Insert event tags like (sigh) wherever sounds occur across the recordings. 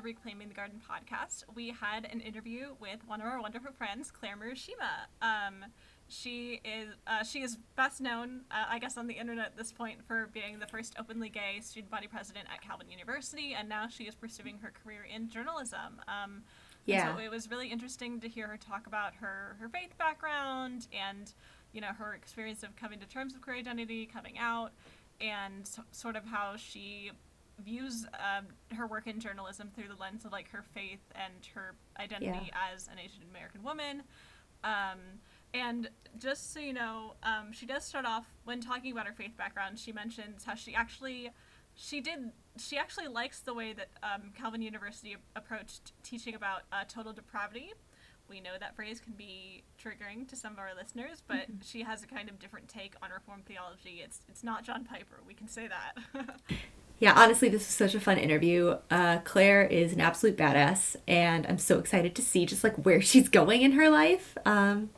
the Reclaiming the Garden podcast, we had an interview with one of our wonderful friends, Claire Murashima. Um, she is uh, she is best known, uh, I guess, on the internet at this point for being the first openly gay student body president at Calvin University, and now she is pursuing her career in journalism. Um, yeah. So it was really interesting to hear her talk about her her faith background and you know her experience of coming to terms with queer identity, coming out, and so, sort of how she views um, her work in journalism through the lens of like her faith and her identity Yeah. as an Asian American woman. Um, and just so you know, um, she does start off when talking about her faith background. She mentions how she actually, she did, she actually likes the way that um, Calvin University approached teaching about uh, total depravity. We know that phrase can be triggering to some of our listeners, but she has a kind of different take on Reformed theology. It's it's not John Piper. We can say that. (laughs) Yeah, honestly, this was such a fun interview. Uh, Claire is an absolute badass, and I'm so excited to see just like where she's going in her life. Um,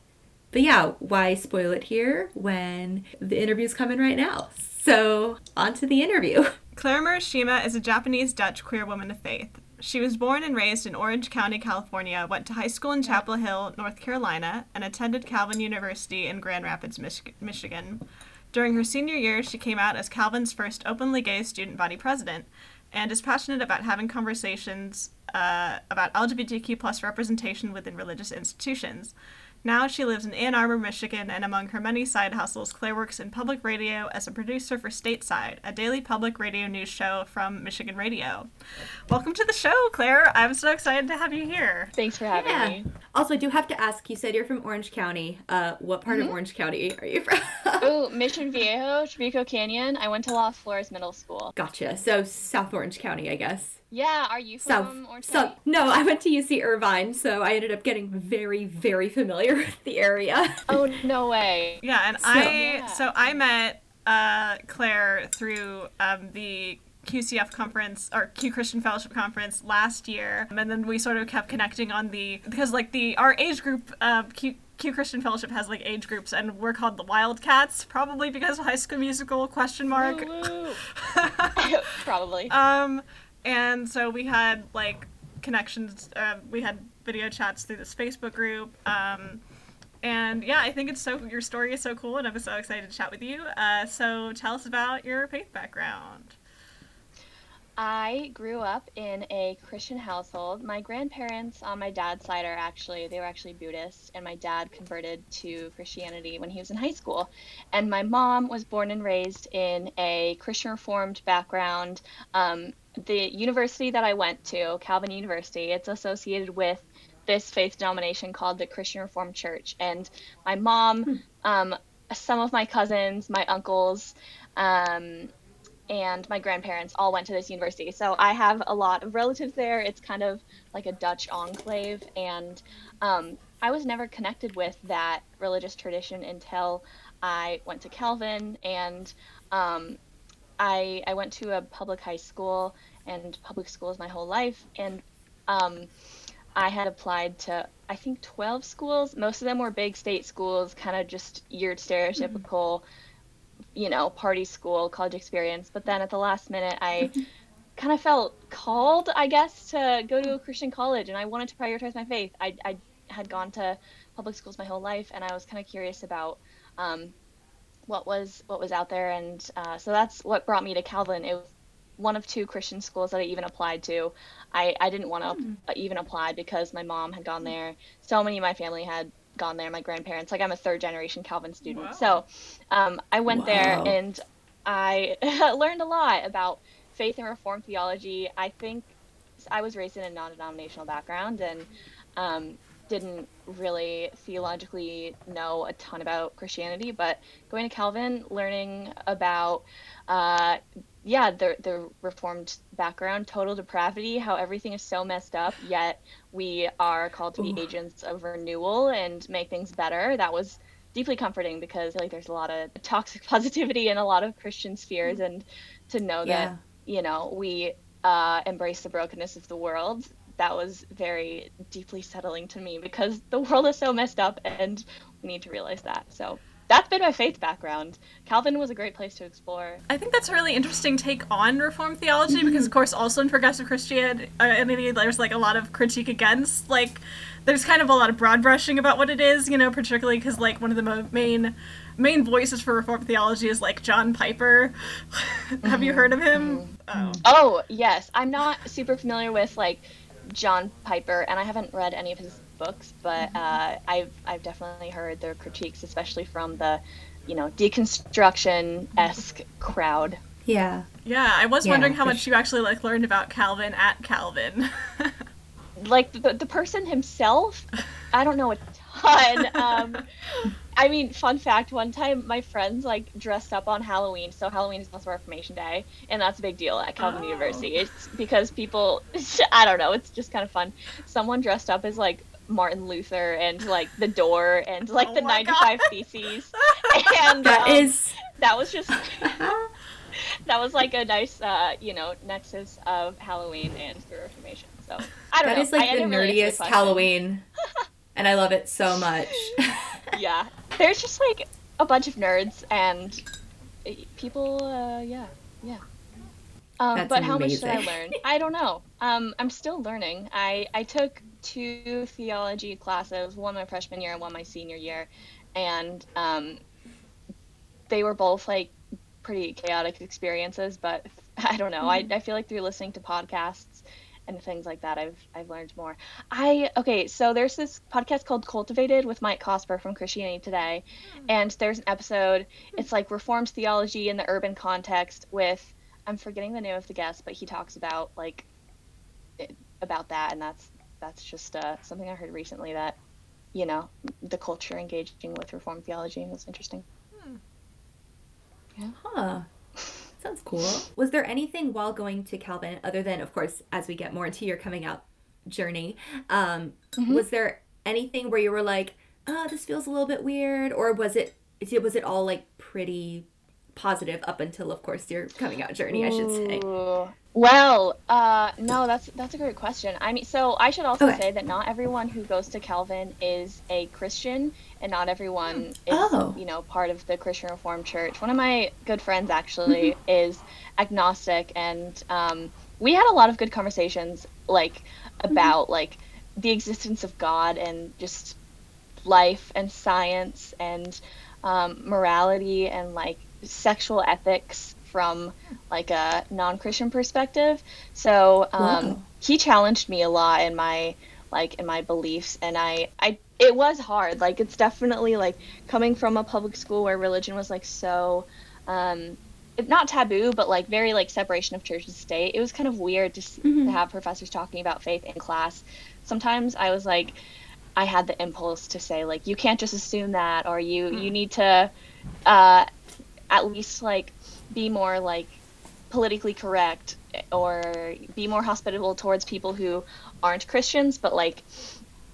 but yeah, why spoil it here when the interview's coming right now? So, on to the interview. (laughs) Claire Murashima is a Japanese Dutch queer woman of faith. She was born and raised in Orange County, California, went to high school in Chapel Hill, North Carolina, and attended Calvin University in Grand Rapids, Mich- Michigan. During her senior year, she came out as Calvin's first openly gay student body president and is passionate about having conversations uh, about LGBTQ plus representation within religious institutions. Now she lives in Ann Arbor, Michigan, and among her many side hustles, Claire works in public radio as a producer for Stateside, a daily public radio news show from Michigan Radio. Welcome to the show, Claire. I'm so excited to have you here. Thanks for having Yeah. me. Also, I do have to ask you said you're from Orange County. Uh, what part of Orange County are you from? (laughs) Oh, Mission Viejo, Trabuco Canyon. I went to Las Flores Middle School. gotcha. So, South Orange County, I guess. Yeah, are you South. from Orange South. County? No, I went to UC Irvine, so I ended up getting very, very familiar (laughs) with the area. Oh, no way. Yeah, and So- I Yeah. so I met uh, Claire through um, the QCF conference or Q Christian Fellowship conference last year, and then we sort of kept connecting on the because like the our age group uh, Q. Q Christian Fellowship has like age groups, and we're called the Wildcats, probably because of High School Musical question mark. Woo, woo. (laughs) (laughs) Probably. Um, and so we had like connections. Uh, we had video chats through this Facebook group. Um, and yeah, I think it's so your story is so cool, and I'm so excited to chat with you. Uh, so tell us about your faith background. I grew up in a Christian household. My grandparents on my dad's side are actually they were actually Buddhists, and my dad converted to Christianity when he was in high school. And my mom was born and raised in a Christian Reformed background. Um, the university that I went to, Calvin University, it's associated with this faith denomination called the Christian Reformed Church. And my mom, um, some of my cousins, my uncles, um, and my grandparents all went to this university. So I have a lot of relatives there. It's kind of like a Dutch enclave. And um, I was never connected with that religious tradition until I went to Calvin. And um, I, I went to a public high school and public schools my whole life. And um, I had applied to, I think, 12 schools. Most of them were big state schools, kind of just your stereotypical you know, party school, college experience. But then at the last minute, I (laughs) kind of felt called, I guess, to go to a Christian college, and I wanted to prioritize my faith. I, I had gone to public schools my whole life, and I was kind of curious about um, what was what was out there, and uh, so that's what brought me to Calvin. It was one of two Christian schools that I even applied to. I, I didn't want to even apply because my mom had gone there. So many of my family had gone there. My grandparents, like I'm a third generation Calvin student. Wow. So um, I went there and I (laughs) learned a lot about faith and reformed theology. I think I was raised in a non-denominational background and um, didn't really theologically know a ton about Christianity, but going to Calvin, learning about uh, yeah the the reformed background, total depravity, how everything is so messed up, yet we are called to be Ooh. agents of renewal and make things better. That was deeply comforting because like there's a lot of toxic (laughs) positivity in a lot of Christian spheres, and to know Yeah. that you know we uh, embrace the brokenness of the world. That was very deeply settling to me because the world is so messed up, and we need to realize that. So that's been my faith background. Calvin was a great place to explore. I think that's a really interesting take on Reformed theology mm-hmm. because, of course, also in progressive Christianity, uh, there's like a lot of critique against like there's kind of a lot of broad brushing about what it is, you know, particularly because like one of the mo- main main voices for Reformed theology is like John Piper. (laughs) Have you mm-hmm. heard of him? Mm-hmm. Oh. oh yes, I'm not super familiar with like John Piper, and I haven't read any of his books, but uh, I've I've definitely heard their critiques, especially from the, you know, deconstruction esque crowd. Yeah. Yeah, I was yeah, wondering how much you actually like learned about Calvin at Calvin. (laughs) like the the person himself, I don't know a ton. Um, (laughs) I mean, fun fact: one time my friends like dressed up on Halloween. So Halloween is also Reformation Day, and that's a big deal at Calvin oh. University. It's because people, (laughs) I don't know, it's just kind of fun. Someone dressed up as like Martin Luther and like the door and like oh the 95 God. Theses, and that um, is that was just. (laughs) that was like a nice, uh, you know, nexus of Halloween and the Reformation. So I don't that know. That is like I the nerdiest really Halloween, (laughs) and I love it so (laughs) much. (laughs) yeah, there's just like a bunch of nerds and people. Uh, yeah, yeah. Um, but how much did I learn? (laughs) I don't know. Um, I'm still learning. I I took two theology classes, one my freshman year and one my senior year, and um, they were both like pretty chaotic experiences. But I don't know. Mm-hmm. I I feel like through listening to podcasts and things like that I've I've learned more. I okay, so there's this podcast called Cultivated with Mike Cosper from Christianity Today, mm-hmm. and there's an episode. It's like Reformed theology in the urban context with I'm forgetting the name of the guest, but he talks about like about that, and that's that's just uh, something I heard recently that you know the culture engaging with Reformed theology was interesting. Hmm. Yeah. Huh. Sounds cool. Was there anything while going to Calvin, other than, of course, as we get more into your coming out journey, um, mm-hmm. was there anything where you were like, oh, this feels a little bit weird? Or was it, was it all like pretty positive up until, of course, your coming out journey, I should say? Well, uh, no, that's that's a great question. I mean, so I should also okay. say that not everyone who goes to Calvin is a Christian, and not everyone hmm. is, oh. you know, part of the Christian Reformed Church. One of my good friends actually mm-hmm. is agnostic, and um, we had a lot of good conversations, like about mm-hmm. like the existence of God and just life and science and um, morality and like sexual ethics from like a non-Christian perspective. So um, wow. he challenged me a lot in my like in my beliefs, and I I it was hard. Like it's definitely like coming from a public school where religion was like so. Um, not taboo, but like very like separation of church and state. It was kind of weird to, mm-hmm. to have professors talking about faith in class. Sometimes I was like, I had the impulse to say like, you can't just assume that, or you mm. you need to, uh, at least like be more like politically correct or be more hospitable towards people who aren't Christians, but like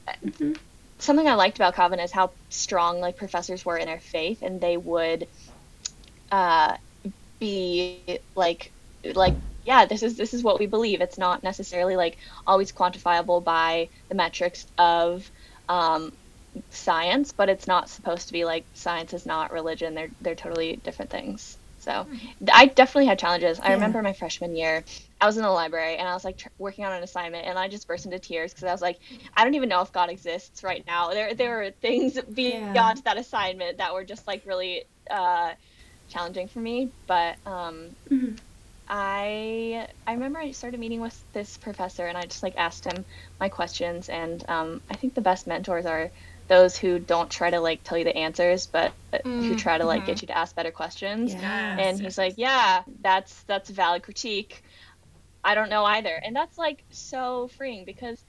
mm-hmm. something I liked about Calvin is how strong like professors were in their faith, and they would uh, be like like yeah this is this is what we believe. It's not necessarily like always quantifiable by the metrics of um, science but it's not supposed to be like science is not religion. They're they're totally different things so I definitely had challenges. I remember my freshman year, I was in the library and I was like tr- working on an assignment and I just burst into tears because I was like, I don't even know if God exists right now. There there were things (laughs) beyond yeah. that assignment that were just like really uh, challenging for me. But um, mm-hmm. I I remember I started meeting with this professor and I just like asked him my questions and um, I think the best mentors are those who don't try to like tell you the answers but mm, who try to like get mm-hmm. you to ask better questions. Yes, and he's like yeah that's that's a valid critique. I don't know either. And that's like so freeing because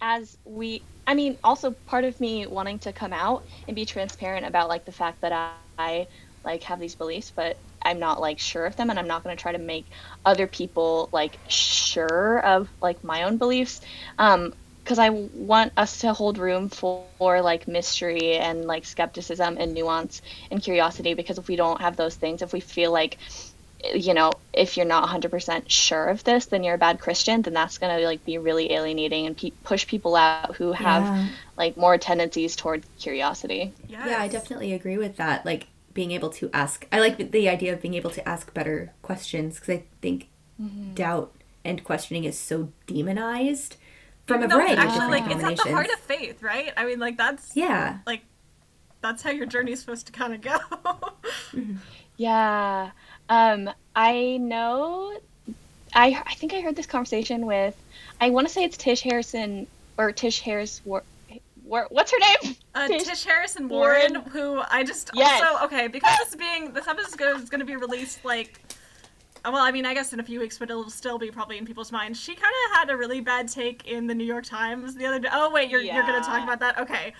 as we i mean also part of me wanting to come out and be transparent about like the fact that i, I like have these beliefs but i'm not like sure of them and i'm not going to try to make other people like sure of like my own beliefs. Um because I want us to hold room for, for, like mystery and like skepticism and nuance and curiosity. Because if we don't have those things, if we feel like, you know, if you're not 100% sure of this, then you're a bad Christian. Then that's gonna like be really alienating and pe- push people out who have Yeah. like more tendencies toward curiosity. Yes. Yeah, I definitely agree with that. Like being able to ask, I like the idea of being able to ask better questions because I think mm-hmm. doubt and questioning is so demonized from a No, it's variety of actually different like it's at the heart of faith, right? I mean, like that's yeah, like that's how your journey is supposed to kind of go. (laughs) Yeah. Um, I know. I I think I heard this conversation with. I want to say it's Tish Harrison or Tish Harris. War, War, what's her name? Uh, Tish Tish Harrison Warren, Warren. who I just Yes. also okay because this is being this episode is going to be released like. Well, I mean, I guess in a few weeks, but it'll still be probably in people's minds. She kind of had a really bad take in the New York Times the other day. Oh wait, you're you're going to talk about that? Okay.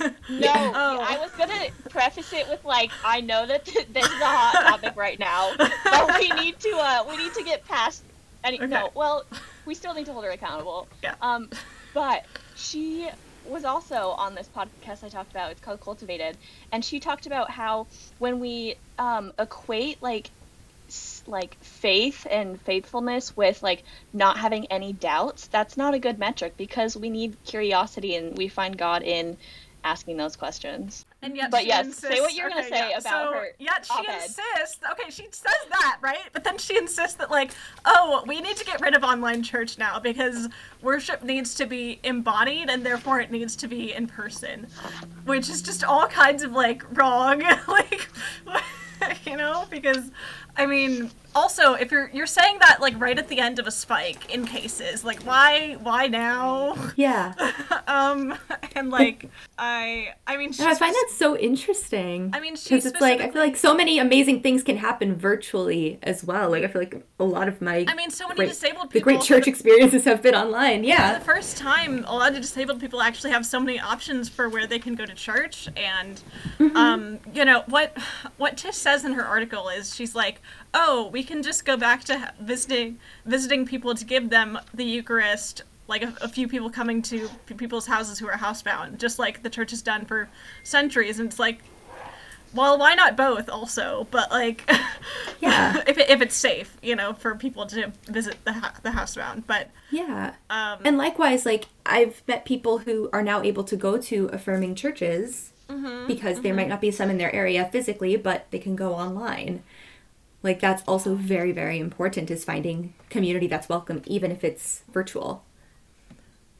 No, (laughs) Oh. I was gonna preface it with like, I know that th- this is a hot topic right now, but we (laughs) need to uh, we need to get past. Any, Okay. No, well, we still need to hold her accountable. Yeah. Um, but she was also on this podcast I talked about. It's called Cultivated, and she talked about how when we um, equate like like faith and faithfulness with like not having any doubts, that's not a good metric because we need curiosity and we find God in asking those questions. And yet, But she yes, insists, say what you're gonna say yeah. about so, her Yet she op-ed. insists. Okay, she says that right, but then she insists that like, oh, we need to get rid of online church now because worship needs to be embodied and therefore it needs to be in person, which is just all kinds of like wrong, (laughs) like, (laughs) you know, because. I mean, also, if you're you're saying that like right at the end of a spike in cases, like why why now? yeah. (laughs) um, and like I I mean, I find that so interesting. I mean, because it's like I feel like so many amazing things can happen virtually as well. Like I feel like a lot of my I mean, so many great- disabled the great church experiences have been online. For Yeah, the first time, a lot of disabled people actually have so many options for where they can go to church, and Mm-hmm. um, you know what what Tish says in her article is she's like, oh, we can just go back to visiting visiting people to give them the Eucharist. Like a, a few people coming to people's houses who are housebound, just like the church has done for centuries. And it's like, well, why not both also? But like, (laughs) Yeah. if, it, if it's safe, you know, for people to visit the ha- the housebound. But yeah. um, And likewise, like I've met people who are now able to go to affirming churches Mm-hmm, because there might not be some in their area physically, but they can go online. Like that's also very, very important is finding community that's welcome, even if it's virtual.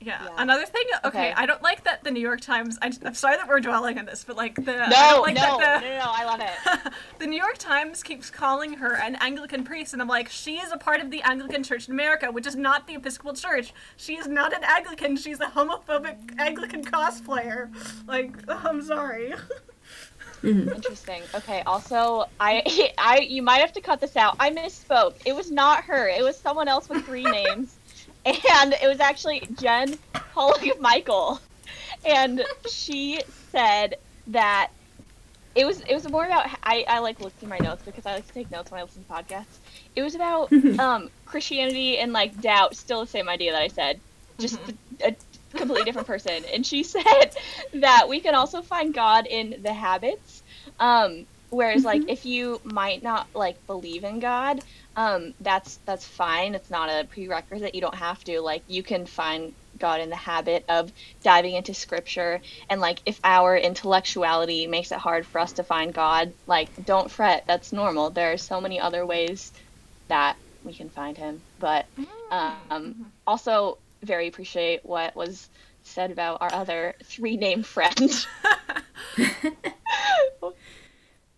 Yeah. Yeah. Another thing, okay, Okay. I don't like that the New York Times. I, am sorry that we're dwelling on this, but like the I No, don't like no, that no, the, no, no, I love it. (laughs) the New York Times keeps calling her an Anglican priest, and I'm like, she is a part of the Anglican Church in America, which is not the Episcopal Church. She is not an Anglican. She's a homophobic Anglican cosplayer. Like, (laughs) I'm sorry. (laughs) Mm-hmm. Interesting. Okay. Also, I, (laughs) I, you might have to cut this out. I misspoke. It was not her. It was someone else with three (laughs) names, and it was actually Jen Holly Michael, and she said that it was it was more about I, I like look through my notes because I like to take notes when I listen to podcasts. It was about mm-hmm. um, Christianity and like doubt. Still the same idea that I said, just mm-hmm. a, a completely different person. And she (laughs) said that we can also find God in the habits. Um, whereas like if you might not like believe in God, um, that's that's fine. It's not a prerequisite. You don't have to. Like you can find God in the habit of diving into scripture and like if our intellectuality makes it hard for us to find God, like don't fret. That's normal. There are so many other ways that we can find him. But um, also very appreciate what was said about our other three name friend. (laughs) (laughs)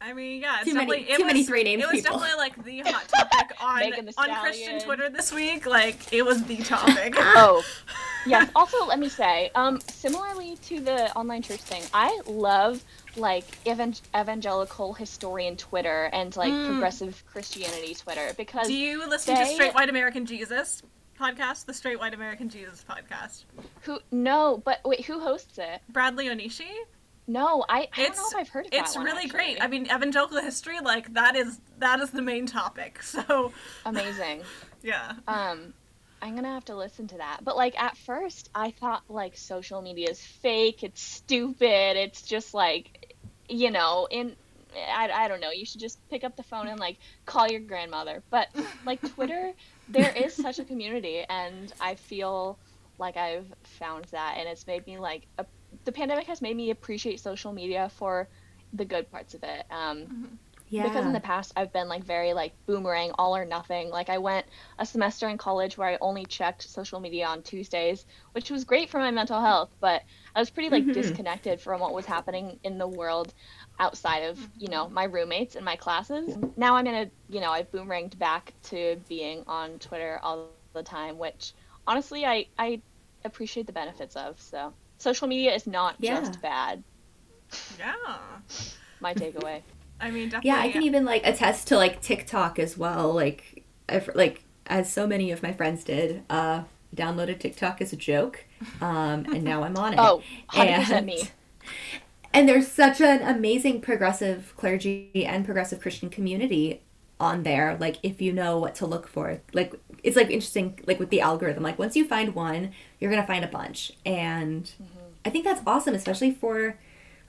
I mean, yeah, it's Too many- it too many was, three-named It was people. definitely like the hot topic (laughs) on on Christian Twitter this week. Like, it was the topic. oh, yes. Also, let me say, um, similarly to the online church thing, I love like evan- evangelical historian Twitter and like Mm. progressive Christianity Twitter because Do you listen to Straight White American Jesus podcast? The Straight White American Jesus podcast. who no, but wait, who hosts it? Bradley Onishi. No, I, I don't know It's- if I've heard of that It's one, really great. I mean, evangelical history, like that is that is the main topic. (laughs) So amazing. (laughs) yeah. Um, I'm gonna have to listen to that. But like at first, I thought like social media is fake. It's stupid. It's just like, you know, in I, I don't know. You should just pick up the phone and like call your grandmother. But like (laughs) Twitter, there is such a community, and I feel like I've found that, and it's made me like a, the pandemic has made me appreciate social media for the good parts of it. Um, Mm-hmm. Yeah. because in the past I've been like very like boomerang all or nothing. Like I went a semester in college where I only checked social media on Tuesdays, which was great for my mental health, but I was pretty like Mhm. disconnected from what was happening in the world outside of, you know, my roommates and my classes. Now I'm in a, you know, I've boomeranged back to being on Twitter all the time, which honestly I I appreciate the benefits of. So, social media is not Yeah. just bad. Yeah. My takeaway. (laughs) I mean, definitely. Yeah, I can even like attest to like TikTok as well. Like, I've, like as so many of my friends did, uh, downloaded TikTok as a joke, um, and now I'm on it. Oh, 100% And- me. And there's such an amazing progressive clergy and progressive Christian community on there. Like, if you know what to look for, like it's like interesting, like with the algorithm. Like once you find one, you're gonna find a bunch, and mm-hmm. I think that's awesome, especially for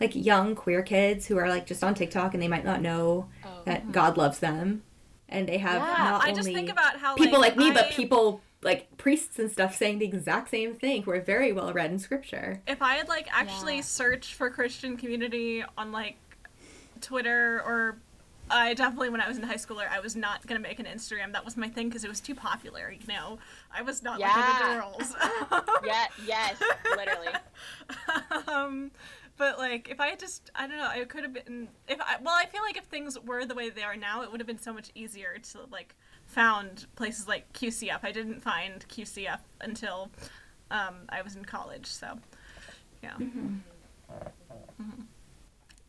like young queer kids who are like just on TikTok and they might not know Oh. that mm-hmm. God loves them, and they have Yeah, not I only just think about how people like, me, I- but people like priests and stuff saying the exact same thing who are very well read in Scripture. if I had like actually Yeah. searched for Christian community on like Twitter or I definitely when I was in high schooler I was not gonna make an Instagram. That was my thing because it was too popular. You know, I was not like Yeah. other girls. (laughs) Yeah, yes, literally. (laughs) um, but like if I had just I don't know I could have been if I well I feel like if things were the way they are now it would have been so much easier to like found places like QCF. I didn't find QCF until um, I was in college. So yeah. Mhm.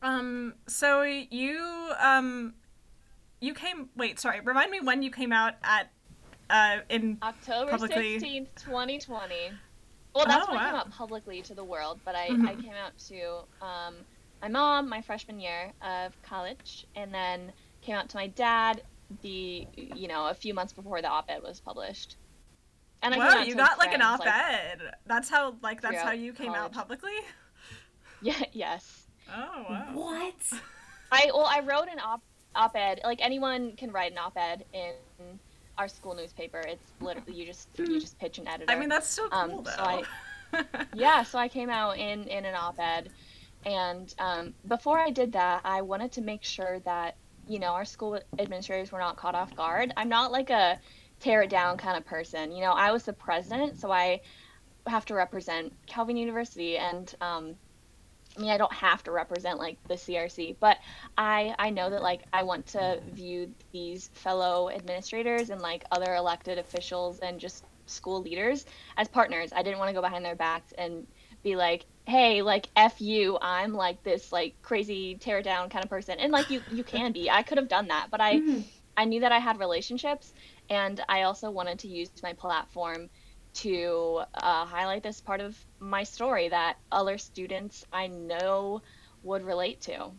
Um. So you um, you came. Wait. Sorry. Remind me when you came out at uh in October Publicly- 16th, 2020. Well, that's Oh, when I came out publicly to the world, but I, Mhm. I came out to um, my mom my freshman year of college, and then came out to my dad the you know a few months before the op-ed was published. And I Wow, you to got like an op-ed. that's how like that's how you came out publicly. (laughs) yeah, yes. Oh wow. What? I well, I wrote an op op-ed. Like anyone can write an op-ed in our school newspaper. It's literally you just you just pitch an editor. I mean that's so cool Um, though. so I- (laughs) yeah, so I came out in in an op-ed, and um, before I did that, I wanted to make sure that you know our school administrators were not caught off guard. I'm not like a tear it down kind of person. You know, I was the president, so I have to represent Calvin University, and um, I mean, I don't have to represent like the CRC, but I I know that like I want to view these fellow administrators and like other elected officials and just school leaders as partners. I didn't want to go behind their backs and be like, "Hey, like f you, I'm like this like crazy tear down kind of person." And like you you (laughs) can be. I could have done that, but I Mhm. I knew that I had relationships and I also wanted to use my platform to uh, highlight this part of my story that other students I know would relate to.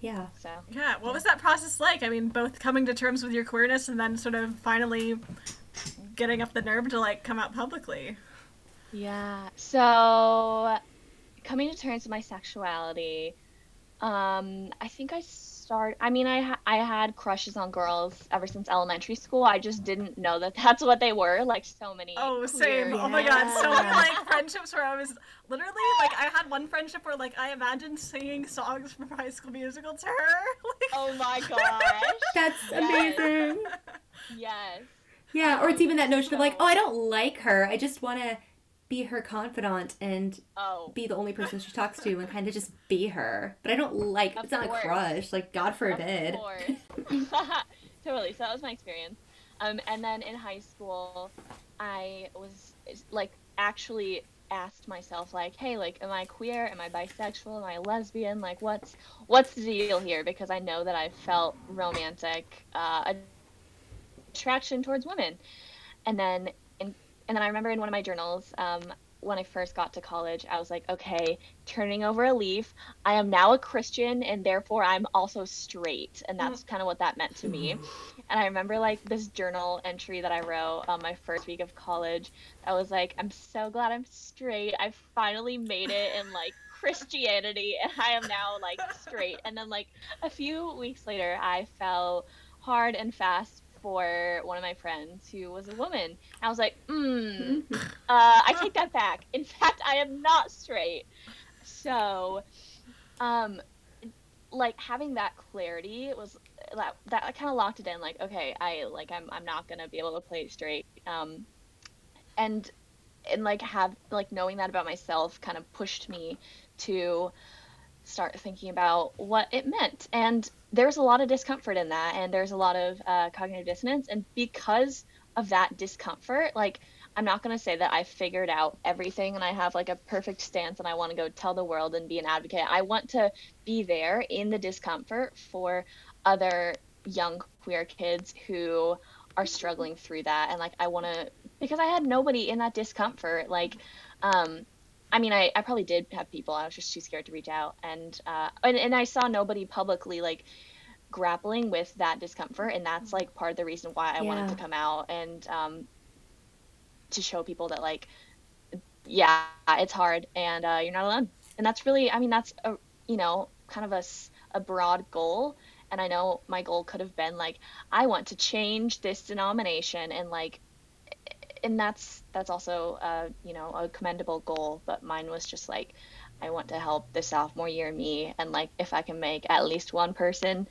Yeah. So yeah. What was that process like? I mean, both coming to terms with your queerness and then sort of finally getting up the nerve to like come out publicly. Yeah, so coming to terms with my sexuality, um, I think I start. I mean, I ha- I had crushes on girls ever since elementary school. I just didn't know that that's what they were. Like so many. Oh, queer same. Oh my god, so Yeah. many like friendships where I was literally like I had one friendship where like I imagined singing songs from High School Musical to her. (laughs) Like, Oh my gosh. (laughs) That's Yes. amazing. yes. Yeah, or it's even that notion of like, oh, I don't like her. I just want to be her confidant and Oh. be the only person she talks to and (laughs) kind of just be her. But I don't like, Of it's not a crush. Like, God forbid. Of (laughs) totally. So that was my experience. Um, and then in high school, I was like actually asked myself like, hey, like, am I queer? Am I bisexual? Am I lesbian? Like, what's what's the deal here? Because I know that I felt romantic uh, attraction towards women. And then and then I remember in one of my journals, um, when I first got to college, I was like, okay, turning over a leaf. I am now a Christian and therefore I'm also straight. And that's kind of what that meant to me. (sighs) And I remember like this journal entry that I wrote on my first week of college. I was like, I'm so glad I'm straight. I finally made it in like Christianity and I am now like straight. And then like a few weeks later, I fell hard and fast for one of my friends who was a woman. And I was like, hmm, (laughs) uh, I take that back. In fact, I am not straight. So, um, like having that clarity was that that kind of locked it in. Like, okay, I like I'm I'm not gonna be able to play straight. Um, and and like have like knowing that about myself kind of pushed me to start thinking about what it meant. And there's a lot of discomfort in that, and there's a lot of uh, cognitive dissonance. And because of that discomfort, like I'm not going to say that I figured out everything and I have like a perfect stance and I want to go tell the world and be an advocate. I want to be there in the discomfort for other young queer kids who are struggling through that. And like, I want to, because I had nobody in that discomfort. Like, um, I mean, I, I probably did have people. I was just too scared to reach out, and uh, and, and I saw nobody publicly like grappling with that discomfort, and that's like part of the reason why I yeah. wanted to come out and um, to show people that like, yeah, it's hard, and uh, you're not alone. And that's really, I mean, that's a you know kind of a a broad goal, and I know my goal could have been like, I want to change this denomination and like and that's that's also uh, you know a commendable goal but mine was just like i want to help the sophomore year me and like if i can make at least one person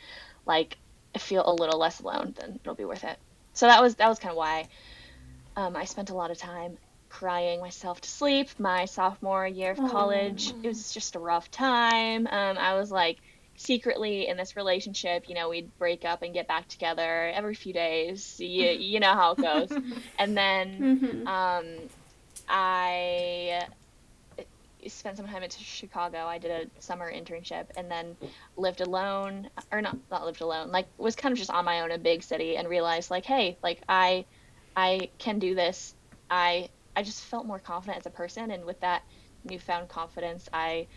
like feel a little less alone then it'll be worth it. So that was that was kind of why um, i spent a lot of time crying myself to sleep my sophomore year of college. Aww. it was just a rough time. Um, i was like secretly in this relationship, you know, we'd break up and get back together every few days. You, (laughs) you know how it goes. and then mm-hmm. um, I spent some time in Chicago. I did a summer internship and then lived alone, or not not lived alone. Like was kind of just on my own in a big city and realized like, hey, like I I can do this. I I just felt more confident as a person, and with that newfound confidence, I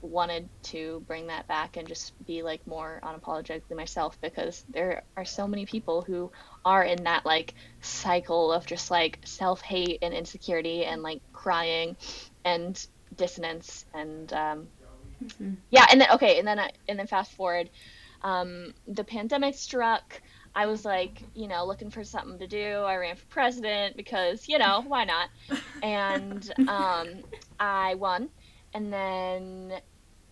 wanted to bring that back and just be like more unapologetically myself because there are so many people who are in that like cycle of just like self-hate and insecurity and like crying and dissonance and um, mm-hmm. yeah and then okay and then I, and then fast forward um, the pandemic struck I was like, you know, looking for something to do. I ran for president because, you know, why not? (laughs) And um, I won and then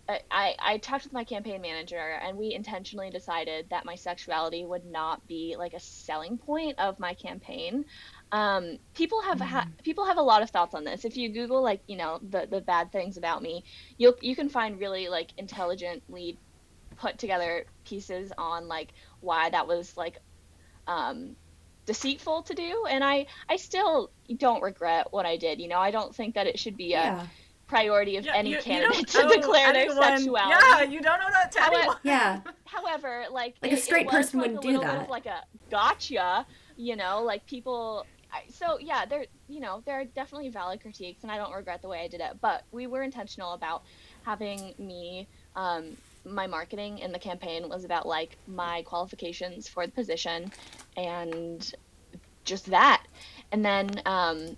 I, I talked with my campaign manager and we intentionally decided that my sexuality would not be like a selling point of my campaign. Um, people have mm-hmm. ha- people have a lot of thoughts on this. If you google like you know the, the bad things about me you'll you can find really like intelligently put together pieces on like why that was like um, deceitful to do. And i i still don't regret what i did. You know i don't think that it should be a yeah priority of yeah, any you, candidate you (laughs) to declare anyone, their sexuality. Yeah, you don't know that to However, anyone. Yeah. However, like like it, a straight person like wouldn't do that. like a gotcha, you know, like people. So yeah, there you know there are definitely valid critiques, and I don't regret the way I did it. But we were intentional about having me. Um, my marketing in the campaign was about like my qualifications for the position, and just that. And then um,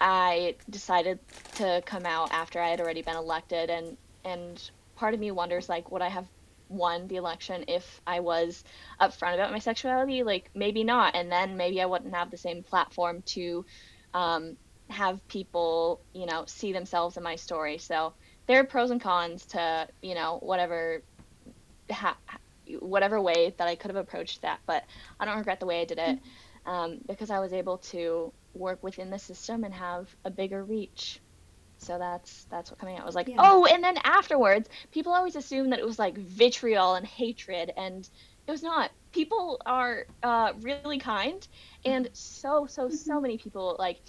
I decided to come out after I had already been elected, and and part of me wonders like, would I have won the election if I was upfront about my sexuality? Like maybe not, and then maybe I wouldn't have the same platform to um, have people, you know, see themselves in my story. So there are pros and cons to you know whatever. Ha- whatever way that I could have approached that, but I don't regret the way I did it mm-hmm. um, because I was able to work within the system and have a bigger reach. So that's that's what coming out was like. Yeah. Oh, and then afterwards, people always assume that it was like vitriol and hatred, and it was not. People are uh, really kind, and so so mm-hmm. so many people like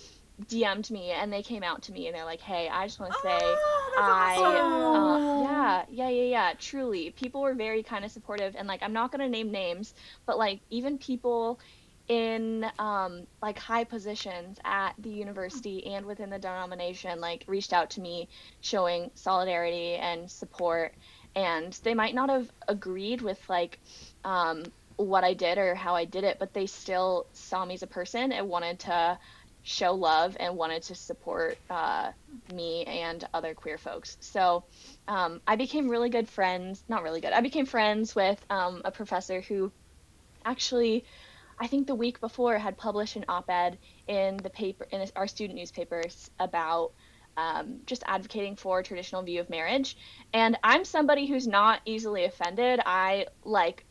DM'd me and they came out to me and they're like, "Hey, I just want to say, oh, I, awesome. uh, yeah, yeah, yeah, yeah. Truly, people were very kind of supportive, and like, I'm not gonna name names, but like, even people in um, like high positions at the university and within the denomination like reached out to me showing solidarity and support and they might not have agreed with like um, what I did or how I did it, but they still saw me as a person and wanted to show love and wanted to support uh, me and other queer folks. So um, I became really good friends, not really good, I became friends with um, a professor who actually, I think the week before, had published an op ed in the paper, in our student newspapers about. Um, just advocating for a traditional view of marriage. And I'm somebody who's not easily offended. I like,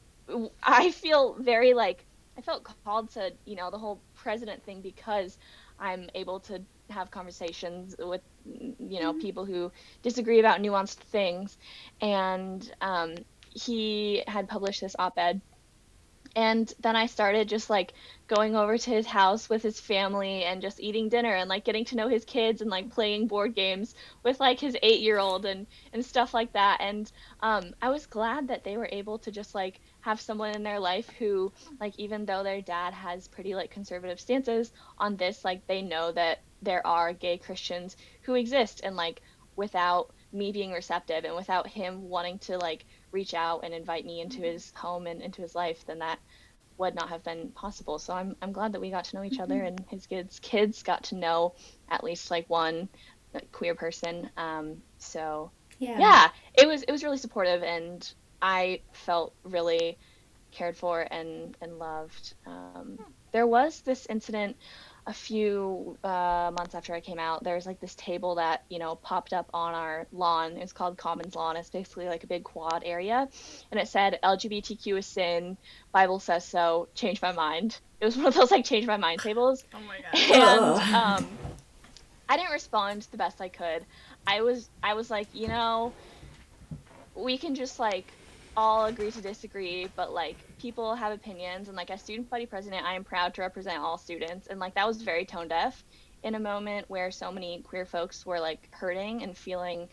I feel very like, I felt called to, you know, the whole president thing because I'm able to have conversations with you know mm-hmm. people who disagree about nuanced things and um, he had published this op-ed and then I started just like going over to his house with his family and just eating dinner and like getting to know his kids and like playing board games with like his eight year old and and stuff like that. And um, I was glad that they were able to just like have someone in their life who like even though their dad has pretty like conservative stances on this like they know that there are gay Christians who exist. And like without me being receptive and without him wanting to like reach out and invite me into mm-hmm. his home and into his life, then that would not have been possible. So I'm I'm glad that we got to know each mm-hmm. other and his kids kids got to know at least like one queer person. Um, so yeah. yeah, it was it was really supportive and I felt really cared for and and loved. Um, hmm. there was this incident a few uh, months after I came out, there was like this table that you know popped up on our lawn. It's called Commons Lawn. It's basically like a big quad area, and it said LGBTQ is sin. Bible says so. Change my mind. It was one of those like change my mind tables. Oh my (laughs) god. And um, I didn't respond the best I could. I was I was like you know, we can just like all agree to disagree, but like people have opinions and like as student body president i am proud to represent all students and like that was very tone deaf in a moment where so many queer folks were like hurting and feeling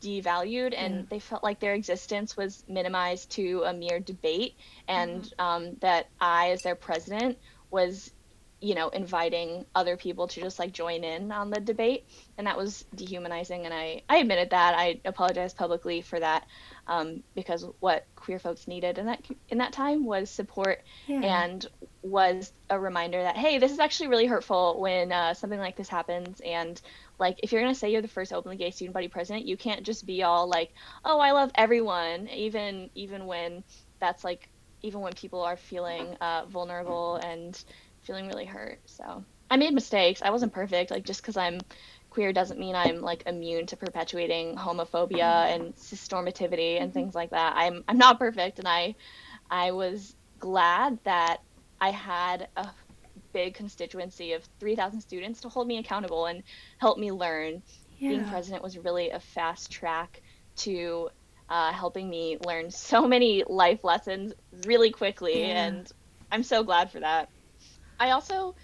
devalued and yeah. they felt like their existence was minimized to a mere debate and mm-hmm. um, that i as their president was you know inviting other people to just like join in on the debate and that was dehumanizing and i i admitted that i apologized publicly for that um, because what queer folks needed in that in that time was support yeah. and was a reminder that hey, this is actually really hurtful when uh, something like this happens and like if you're gonna say you're the first openly gay student body president, you can't just be all like, oh, I love everyone, even even when that's like even when people are feeling uh, vulnerable and feeling really hurt. So I made mistakes. I wasn't perfect. Like just because I'm queer doesn't mean I'm like immune to perpetuating homophobia and cisnormativity and things like that. I'm I'm not perfect, and I I was glad that I had a big constituency of 3,000 students to hold me accountable and help me learn. Yeah. Being president was really a fast track to uh, helping me learn so many life lessons really quickly, yeah. and I'm so glad for that. I also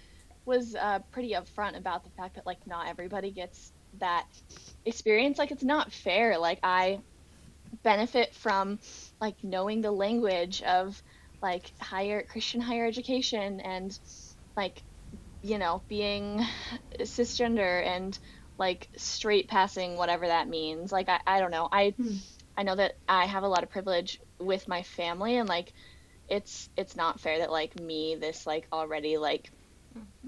was uh, pretty upfront about the fact that like not everybody gets that experience. Like it's not fair. Like I benefit from like knowing the language of like higher Christian higher education and like you know being cisgender and like straight passing whatever that means. Like I, I don't know. I hmm. I know that I have a lot of privilege with my family and like it's it's not fair that like me this like already like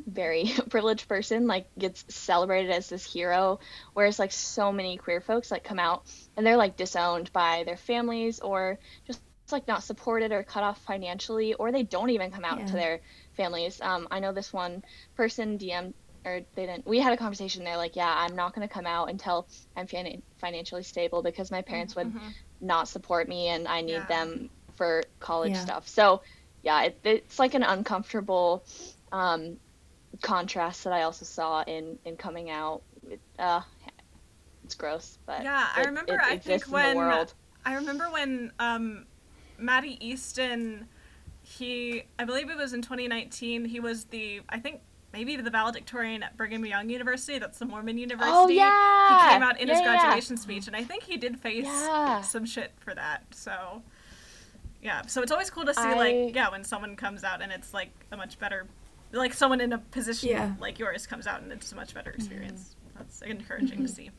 very (laughs) privileged person like gets celebrated as this hero whereas like so many queer folks like come out and they're like disowned by their families or just like not supported or cut off financially or they don't even come out yeah. to their families um, i know this one person dm or they didn't we had a conversation they're like yeah i'm not going to come out until i'm fin- financially stable because my parents would mm-hmm. not support me and i need yeah. them for college yeah. stuff so yeah it, it's like an uncomfortable um, contrast that I also saw in in coming out. It, uh, it's gross, but yeah, it, I remember. I think when I remember when um, Matty Easton, he I believe it was in 2019. He was the I think maybe the valedictorian at Brigham Young University. That's the Mormon university. Oh yeah. He came out in yeah, his graduation yeah. speech, and I think he did face yeah. some shit for that. So yeah, so it's always cool to see I... like yeah when someone comes out and it's like a much better like someone in a position yeah. like yours comes out and it's a much better mm-hmm. experience. Mm-hmm. That's encouraging mm-hmm. to see.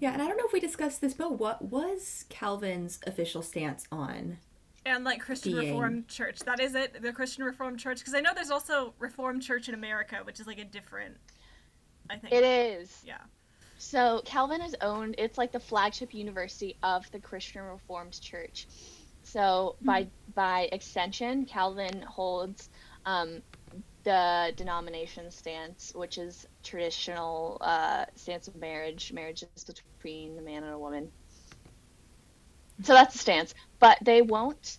Yeah, and I don't know if we discussed this, but what was Calvin's official stance on and like Christian Being- Reformed Church. That is it, the Christian Reformed Church. Because I know there's also Reformed Church in America, which is like a different. I think. It is. Yeah. So Calvin is owned. It's like the flagship university of the Christian Reformed Church. So by by extension, Calvin holds um, the denomination stance, which is traditional uh, stance of marriage. Marriage is between a man and a woman. So that's the stance. But they won't.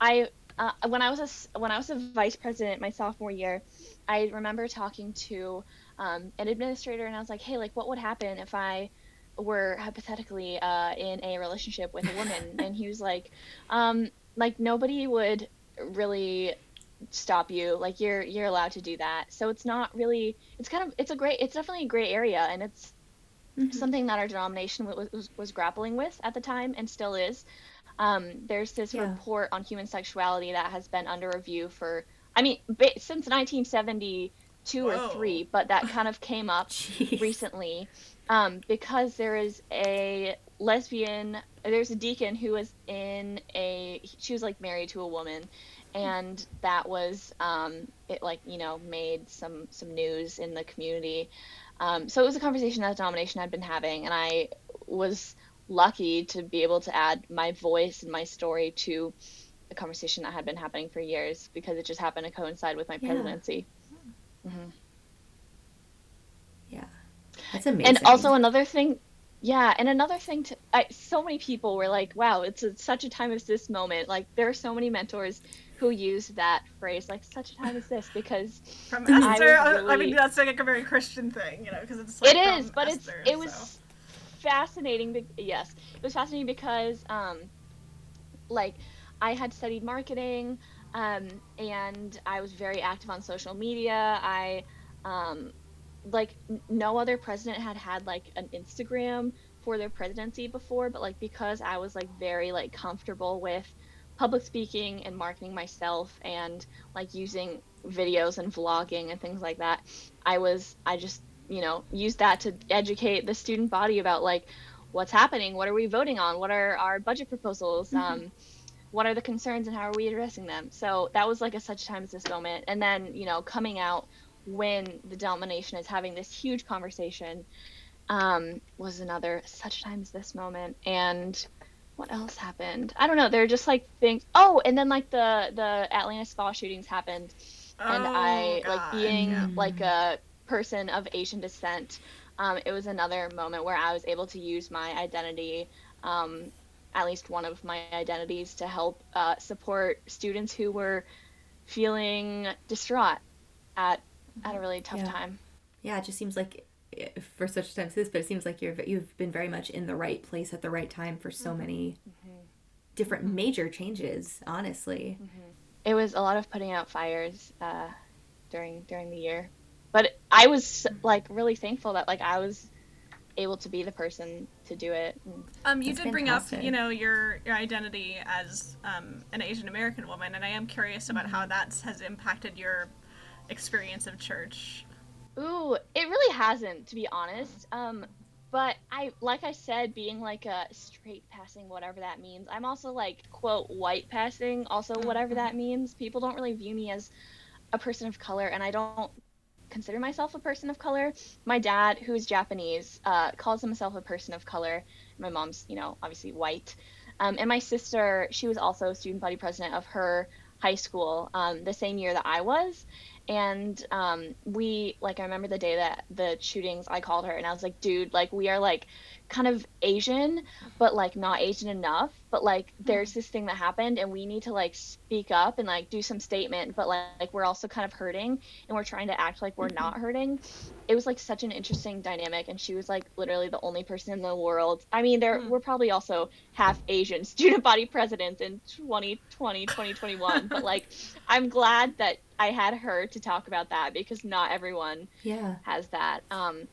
I uh, when I was a when I was a vice president my sophomore year, I remember talking to um, an administrator and I was like, hey, like what would happen if I were hypothetically uh, in a relationship with a woman? (laughs) and he was like, um, like nobody would really stop you. Like you're you're allowed to do that. So it's not really. It's kind of it's a great. It's definitely a gray area, and it's something that our denomination was, was, was grappling with at the time and still is. Um, there's this Yeah. report on human sexuality that has been under review for, I mean, since 1972 Whoa. or three, but that kind of came up (laughs) recently um, because there is a lesbian, there's a deacon who was in a, she was like married to a woman, and that was um, it like you know made some some news in the community. Um, so it was a conversation that the denomination had been having, and I was lucky to be able to add my voice and my story to a conversation that had been happening for years because it just happened to coincide with my Yeah. presidency. Yeah. That's amazing. And also another thing, yeah, and another thing to I, so many people were like, "Wow, it's a, such a time as this moment." Like there are so many mentors who use that phrase, like "such a time as this," because From I Esther. was I, I mean, that's like a very Christian thing, you know, because it's like it is, but Esther, it's it was so. fascinating. Be- yes, it was fascinating because, um, like, I had studied marketing, um, and I was very active on social media. I, um, like, no other president had had like an Instagram for their presidency before, but like because I was like very like comfortable with public speaking and marketing myself and like using videos and vlogging and things like that i was i just you know used that to educate the student body about like what's happening what are we voting on what are our budget proposals um, what are the concerns and how are we addressing them. So that was like a such time as this moment. And then you know coming out when the domination is having this huge conversation um, was another such times this moment and what else happened i don't know they're just like things oh and then like the the atlanta spa shootings happened and Oh, I like being yeah. like a person of Asian descent. Um, it was another moment where I was able to use my identity, um, at least one of my identities, to help uh, support students who were feeling distraught at at a really tough Yeah. time. yeah, it just seems like for such a time as this, but it seems like you're you've been very much in the right place at the right time for so many different major changes. Honestly, It was a lot of putting out fires uh, during during the year, but I was like really thankful that like I was able to be the person to do it. Um, you That's did bring up, you know, your your identity as um, an Asian American woman, and I am curious about how that has impacted your experience of church. Ooh, it really hasn't, to be honest. Um, but I, like I said, being like a straight passing, whatever that means. I'm also like quote white passing, also whatever that means. People don't really view me as a person of color, and I don't consider myself a person of color. My dad, who's Japanese, uh, calls himself a person of color. My mom's, you know, obviously white. Um, and my sister, she was also student body president of her high school um, the same year that I was. And um, we, like, I remember the day that the shootings, I called her and I was like, dude, like, we are like kind of Asian, but like not Asian enough. But like, mm-hmm. there's this thing that happened and we need to like speak up and like do some statement, but like, like we're also kind of hurting and we're trying to act like we're not mm-hmm. hurting. It was like such an interesting dynamic. And she was like literally the only person in the world. I mean, there mm. were probably also half Asian (laughs) student body presidents in 2020, 2021, but like, (laughs) I'm glad that I had her to talk about that because not everyone yeah, has that. Um,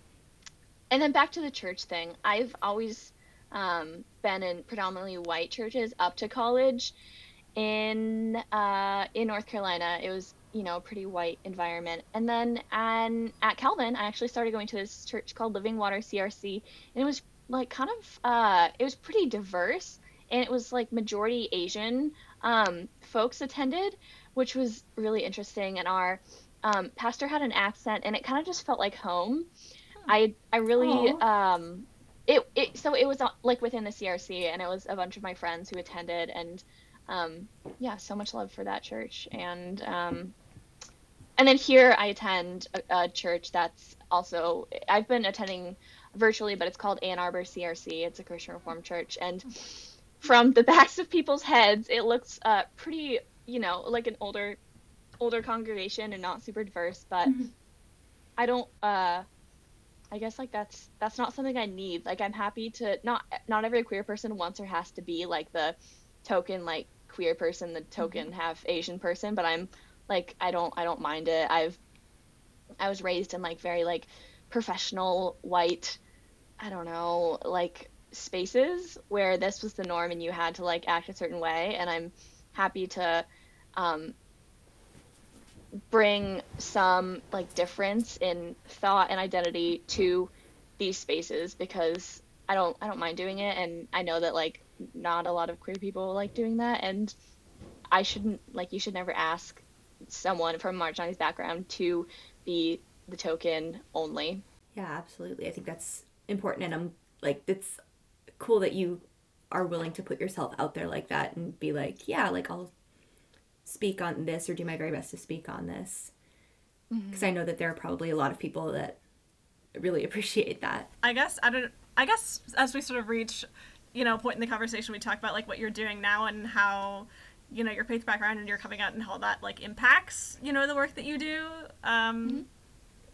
and then back to the church thing. I've always um, been in predominantly white churches up to college. In uh, in North Carolina, it was you know a pretty white environment. And then and at Calvin, I actually started going to this church called Living Water CRC, and it was like kind of uh, it was pretty diverse, and it was like majority Asian. um, folks attended, which was really interesting. And our um, pastor had an accent, and it kind of just felt like home. I I really um, it it so it was uh, like within the CRC, and it was a bunch of my friends who attended, and um, yeah, so much love for that church, and um, and then here I attend a, a church that's also I've been attending virtually, but it's called Ann Arbor CRC. It's a Christian Reformed church, and from the (laughs) backs of people's heads, it looks uh, pretty, you know, like an older older congregation and not super diverse. But Mm-hmm. I don't. Uh, I guess like that's that's not something I need. Like I'm happy to not not every queer person wants or has to be like the token like queer person, the token half Asian person. But I'm like I don't I don't mind it. I've I was raised in like very like professional white I don't know like spaces where this was the norm and you had to like act a certain way and I'm happy to um, bring some like difference in thought and identity to these spaces because I don't I don't mind doing it and I know that like not a lot of queer people like doing that and I shouldn't like you should never ask someone from marginalized background to be the token only. Yeah, absolutely. I think that's important, and I'm like, it's cool that you are willing to put yourself out there like that and be like, yeah, like I'll speak on this or do my very best to speak on this, because I know that there are probably a lot of people that really (laughs) appreciate that. I guess I don't. I guess as we sort of reach, you know, a point in the conversation, we talk about like what you're doing now and how, you know, your faith background and your coming out and how that like impacts, you know, the work that you do. Um,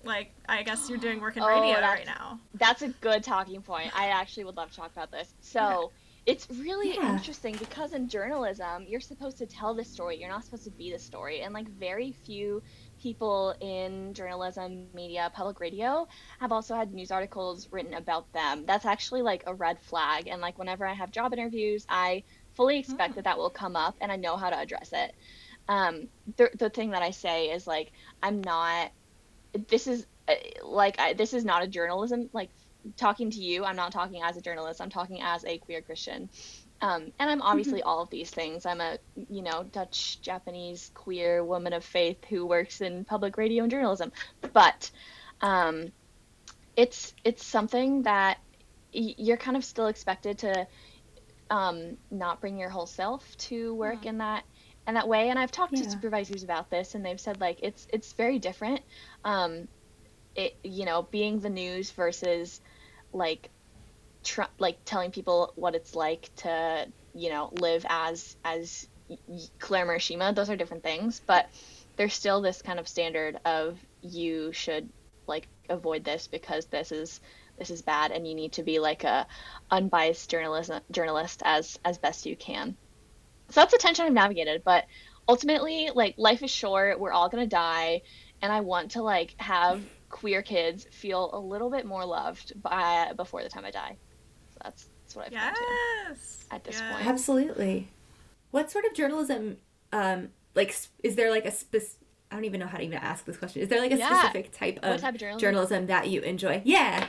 Like I guess you're doing work in (gasps) Oh, radio that's- right now. That's a good talking point. I actually would love to talk about this. So it's really Yeah. interesting because in journalism, you're supposed to tell the story. You're not supposed to be the story. And like very few people in journalism, media, public radio have also had news articles written about them. That's actually like a red flag. And like whenever I have job interviews, I fully expect that that will come up and I know how to address it. Um, the, the thing that I say is like, I'm not, this is uh, like, I, this is not a journalism, like talking to you, I'm not talking as a journalist, I'm talking as a queer Christian. Um, and I'm obviously all of these things. I'm a, you know, Dutch, Japanese, queer woman of faith who works in public radio and journalism. But um, it's it's something that y- you're kind of still expected to um, not bring your whole self to work in that in that way. And I've talked Yeah. to supervisors about this, and they've said like it's it's very different. Um, it you know being the news versus like tr- like telling people what it's like to you know live as as Claire Murashima. Those are different things, but there's still this kind of standard of you should like avoid this because this is this is bad and you need to be like a unbiased journalist journalist as as best you can. So that's the tension i've navigated but ultimately like life is short. We're all gonna die. And i want to like have queer kids feel a little bit more loved by before the time i die so that's that's what i've come to at this yes. point. Absolutely. What sort of journalism, um, like, is there like a spec? I don't even know how to even ask this question. Is there like a Yeah. specific type of, type of journalism? journalism that you enjoy? Yeah.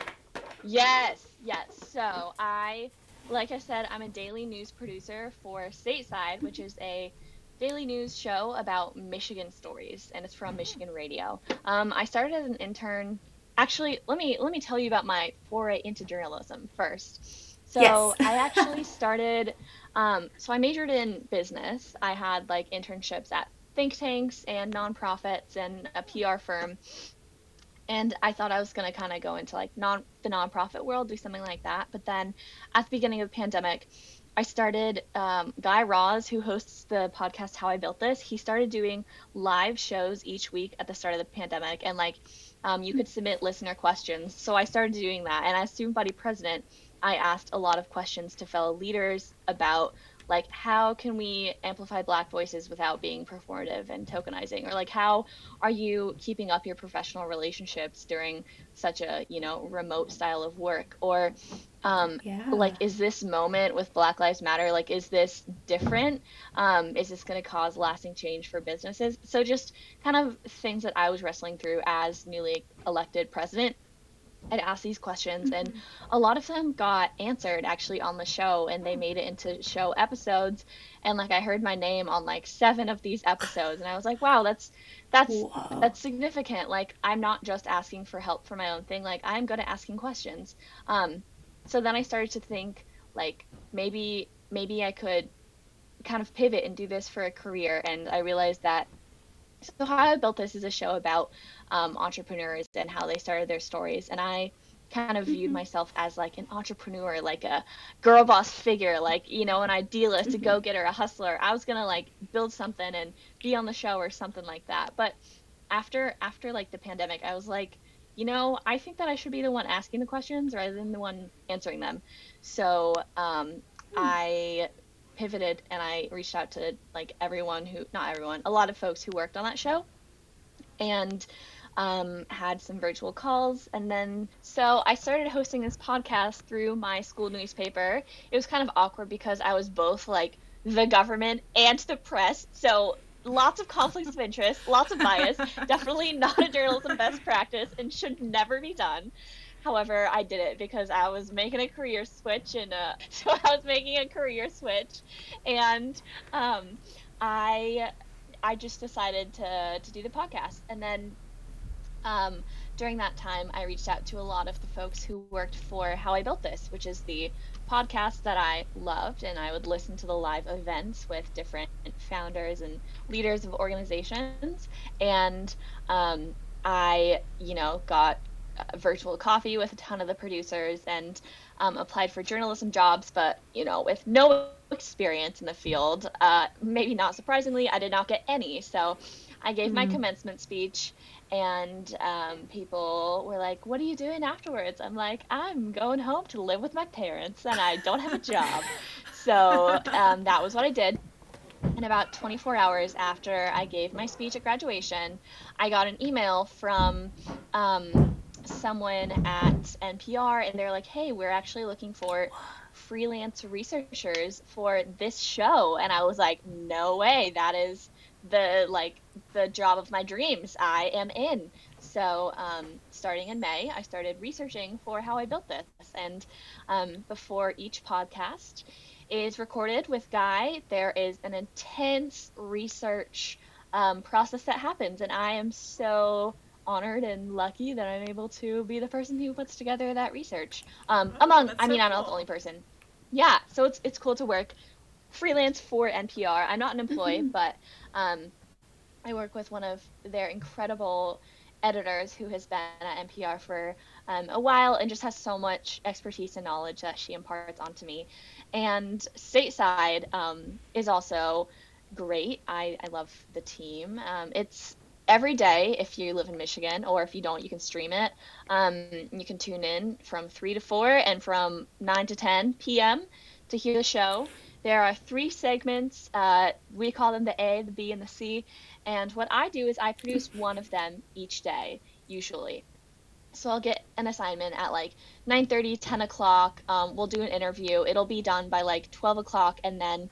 Yes, yes. So I, like I said, I'm a daily news producer for Stateside, which is a daily news show about Michigan stories, and it's from Michigan Radio. Um, I started as an intern. Actually, let me let me tell you about my foray into journalism first. So Yes. I actually started. Um, so I majored in business. I had like internships at think tanks and nonprofits and a PR firm and I thought I was gonna kind of go into like non the nonprofit world, do something like that. But then, at the beginning of the pandemic, I started um, Guy Raz, who hosts the podcast How I Built This. He started doing live shows each week at the start of the pandemic, and like um, you could submit listener questions. So I started doing that, and as student body president, I asked a lot of questions to fellow leaders about like how can we amplify black voices without being performative and tokenizing? Or like how are you keeping up your professional relationships during such a you know remote style of work? Or um, Yeah. like is this moment with black lives matter like is this different? Um, is this going to cause lasting change for businesses? So just kind of things that i was wrestling through as newly elected president I'd ask these questions, and a lot of them got answered actually on the show, and they made it into show episodes. And like I heard my name on like seven of these episodes, and I was like, wow, that's that's Whoa. that's significant. Like I'm not just asking for help for my own thing. Like I'm good at asking questions. Um, so then I started to think like maybe maybe I could kind of pivot and do this for a career, and I realized that so how I built this is a show about um, entrepreneurs and how they started their stories, and I kind of viewed myself as like an entrepreneur, like a girl boss figure, like you know, an idealist, a go getter, a hustler. I was gonna like build something and be on the show or something like that. But after after like the pandemic, I was like, you know, I think that I should be the one asking the questions rather than the one answering them. So um, I pivoted and I reached out to like everyone who, not everyone, a lot of folks who worked on that show, and um, had some virtual calls. And then, so I started hosting this podcast through my school newspaper. It was kind of awkward because I was both like the government and the press. So lots of conflicts of interest, lots of bias. (laughs) Definitely not a journalism best practice and should never be done. However, I did it because I was making a career switch, and uh, (laughs) so I was making a career switch, and um, I I just decided to to do the podcast, and then um, during that time, I reached out to a lot of the folks who worked for How I Built This, which is the podcast that I loved, and I would listen to the live events with different founders and leaders of organizations, and um, I, you know, got virtual coffee with a ton of the producers and um, applied for journalism jobs, but you know, with no experience in the field, uh, maybe not surprisingly, I did not get any. So I gave my commencement speech, and um, people were like, "What are you doing afterwards?" I'm like, "I'm going home to live with my parents, and I don't have a job." so um, that was what I did. And about 24 hours after I gave my speech at graduation, I got an email from um, someone at NPR, and they're like, "Hey, we're actually looking for freelance researchers for this show." And I was like, "No way! That is the like the job of my dreams. I am in." So, um, starting in May, I started researching for how I built this, and um, before each podcast is recorded with Guy, there is an intense research um, process that happens, and I am so honored and lucky that I'm able to be the person who puts together that research. Um, Oh, among, I so mean, I'm not the only person. Yeah, so it's it's cool to work freelance for NPR. I'm not an employee, (laughs) but um, I work with one of their incredible editors who has been at NPR for um, a while and just has so much expertise and knowledge that she imparts onto me. And stateside um, is also great. I, I love the team. Um, it's every day if you live in Michigan, or if you don't, you can stream it. Um, you can tune in from 3 to 4 and from 9 to 10 p.m. to hear the show. There are three segments. Uh, we call them the A, the B, and the C. And what I do is I produce (laughs) one of them each day, usually. So I'll get an assignment at like 9:30, 10 o'clock. Um, we'll do an interview. It'll be done by like 12 o'clock, and then,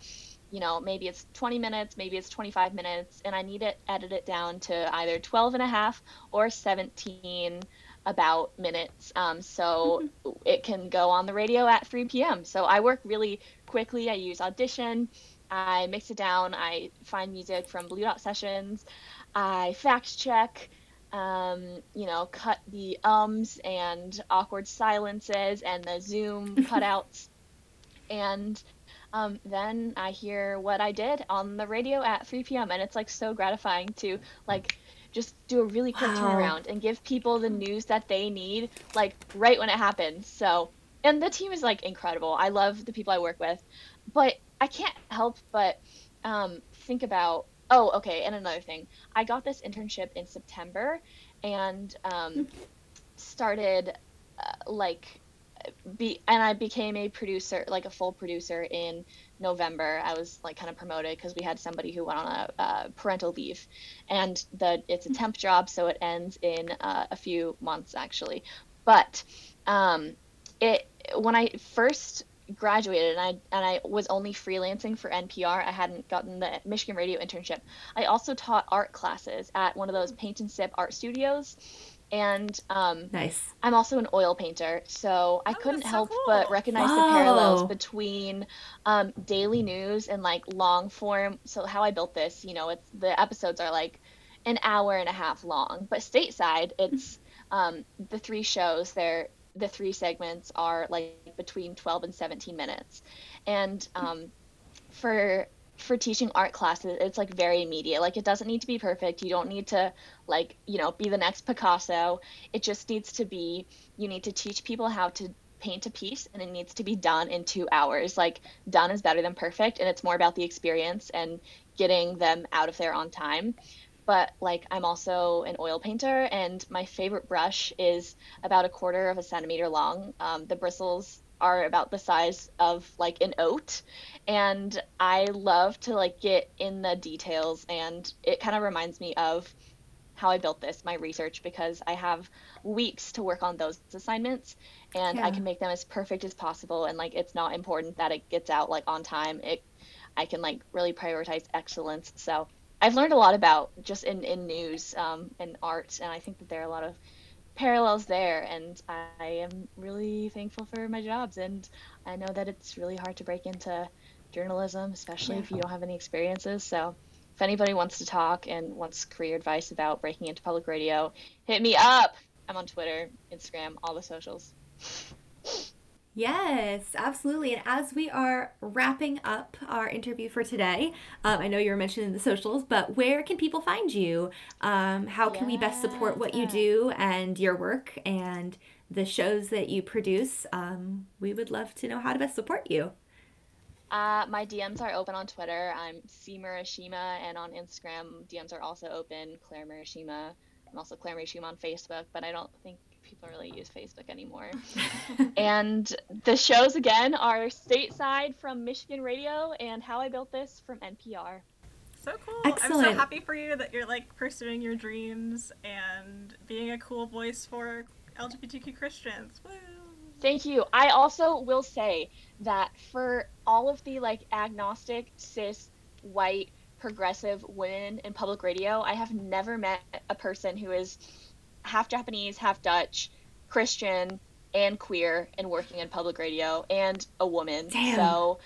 you know, maybe it's 20 minutes, maybe it's 25 minutes, and I need to edit it down to either 12 and a half or 17 about minutes. Um, so it can go on the radio at 3 p.m. So I work really quickly. I use Audition. I mix it down. I find music from Blue Dot Sessions. I fact check um, you know, cut the ums and awkward silences and the Zoom (laughs) cutouts. And um, then I hear what I did on the radio at 3 p.m. And it's like so gratifying to like just do a really quick Wow. turnaround and give people the news that they need like right when it happens. So, and the team is like incredible. I love the people I work with, but I can't help but um, think about. Oh, okay. And another thing, I got this internship in September, and um, started uh, like be and I became a producer, like a full producer in November. I was like kind of promoted because we had somebody who went on a uh, parental leave, and the it's a temp job, so it ends in uh, a few months actually. But um, it when I first graduated and I and I was only freelancing for NPR. I hadn't gotten the Michigan radio internship. I also taught art classes at one of those paint and sip art studios. And um, Nice. I'm also an oil painter, so I Oh, couldn't so help but cool. recognize the parallels between um, daily news and like long form. So how I built this, you know, it's the episodes are like an hour and a half long, but stateside, it's um, the three shows. They're the three segments are like between 12 and 17 minutes, and um, for for teaching art classes it's like very immediate. Like it doesn't need to be perfect. You don't need to like you know be the next picasso. It just needs to be you need to teach people how to paint a piece and it needs to be done in two hours. Like done is better than perfect and it's more about the experience and getting them out of there on time but like i'm also an oil painter and my favorite brush is about a quarter of a centimeter long. Um, the bristles are about the size of like an oat and i love to like get in the details and it kind of reminds me of how i built this my research because i have weeks to work on those assignments and i can make them as perfect as possible and like it's not important that it gets out like on time. It i can like really prioritize excellence. So i've learned a lot about just in, in news um, and art and i think that there are a lot of parallels there and i am really thankful for my jobs and i know that it's really hard to break into journalism especially if you don't have any experiences so if anybody wants to talk and wants career advice about breaking into public radio hit me up. I'm on twitter instagram all the socials Yes, absolutely. And as we are wrapping up our interview for today, um, I know you were mentioning the socials, but where can people find you? Um, how can we best support what you do and your work and the shows that you produce? Um, we would love to know how to best support you. Uh, my DMs are open on Twitter. I'm C Murashima, and on Instagram, DMs are also open. Claire Murashima. I'm also Claire Murashima on Facebook, but I don't think people really use Facebook anymore. (laughs) and the shows again are Stateside from Michigan Radio and How I Built This from NPR. So cool. I'm so happy for you that you're like pursuing your dreams and being a cool voice for LGBTQ Christians. Woo! Thank you. I also will say that for all of the like agnostic, cis, white, progressive women in public radio, I have never met a person who is half Japanese, half Dutch, Christian, and queer and working in public radio and a woman. Damn. So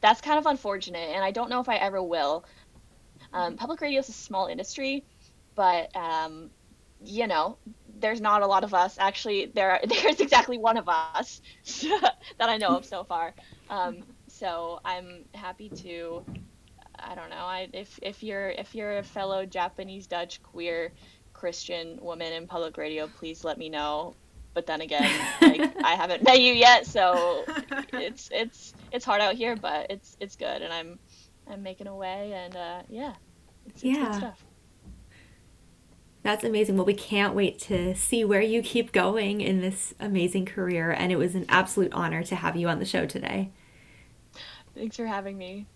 that's kind of unfortunate, and I don't know if I ever will. Um, public radio is a small industry, but um, you know, there's not a lot of us. Actually, there (laughs) there's exactly one of us (laughs) that I know of so far. Um, so I'm happy to. I don't know. I if if you're if you're a fellow Japanese Dutch queer Christian woman in public radio, please let me know. But then again, (laughs) like I haven't met you yet, so (laughs) it's it's it's hard out here, but it's it's good, and I'm I'm making a way, and uh, yeah, it's, it's Yeah. good stuff. That's amazing. Well, we can't wait to see where you keep going in this amazing career. And it was an absolute honor to have you on the show today. Thanks for having me.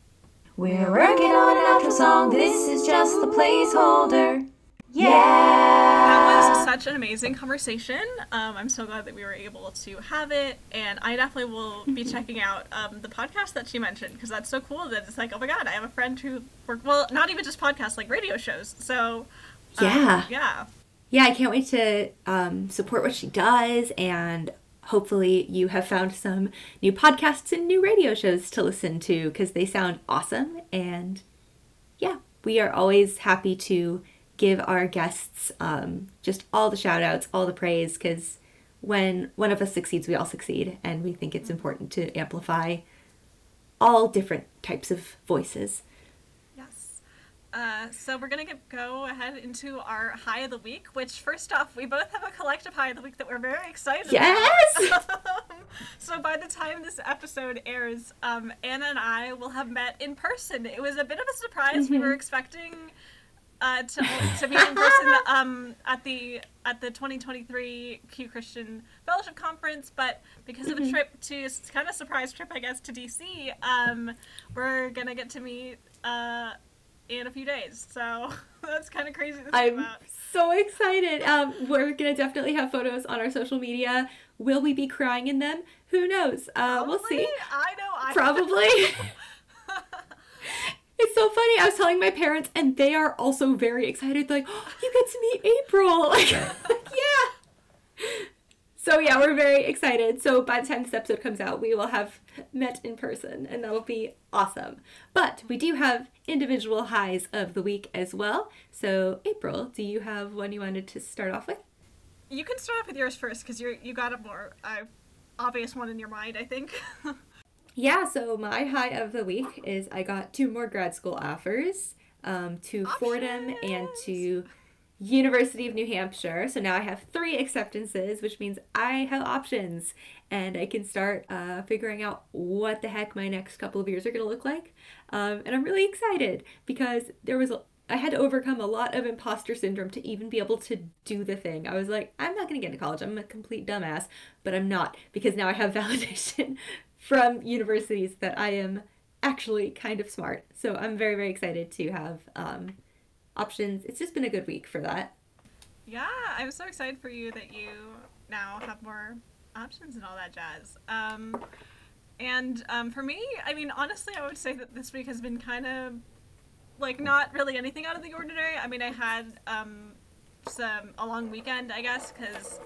We're working on an outro song. This is just the placeholder. Yeah. That was such an amazing conversation. Um, I'm so glad that we were able to have it, and I definitely will be (laughs) checking out um, the podcast that she mentioned because that's so cool that it's like, oh my god, I have a friend who work well, not even just podcasts, like radio shows. So um, Yeah. yeah, Yeah, I can't wait to um, support what she does. And hopefully, you have found some new podcasts and new radio shows to listen to because they sound awesome. And yeah, we are always happy to give our guests um, just all the shout outs, all the praise because when one of us succeeds, we all succeed. And we think it's important to amplify all different types of voices. Yes. Uh, so we're gonna get, go ahead into our high of the week. Which, first off, we both have a collective high of the week that we're very excited. About. Yes! About. (laughs) so by the time this episode airs, um, Anna and I will have met in person. It was a bit of a surprise. We were expecting uh, to to meet in person (laughs) um, at the at the 2023 Q Christian Fellowship Conference, but because of a trip to kind of surprise trip, I guess, to DC, um, we're gonna get to meet uh, in a few days. So (laughs) that's kind of crazy to I'm about. so excited. Um, we're gonna definitely have photos on our social media. Will we be crying in them? Who knows? Uh, we'll see. I know. I Probably. (laughs) it's so funny. I was telling my parents, and they are also very excited. They're Like, oh, you get to meet April. (laughs) (laughs) Like, yeah. So yeah, we're very excited. So by the time this episode comes out, we will have met in person, and that'll be awesome. But we do have individual highs of the week as well. So April, do you have one you wanted to start off with? You can start off with yours first because you you got a more uh, obvious one in your mind, I think. (laughs) Yeah, so my high of the week is I got two more grad school offers um, to Fordham and to University of New Hampshire. So now I have three acceptances, which means I have options and I can start uh, figuring out what the heck my next couple of years are going to look like. Um, and I'm really excited because there was a I had to overcome a lot of imposter syndrome to even be able to do the thing. I was like, I'm not going to get into college. I'm a complete dumbass, but I'm not because now I have (laughs) validation from universities that I am actually kind of smart. So I'm very, very excited to have um, options. It's just been a good week for that. yeah, I'm so excited for you that you now have more options and all that jazz. Um, and um, for me, I mean, honestly, I would say that this week has been kind of like not really anything out of the ordinary. I mean, I had um, some a long weekend, I guess, because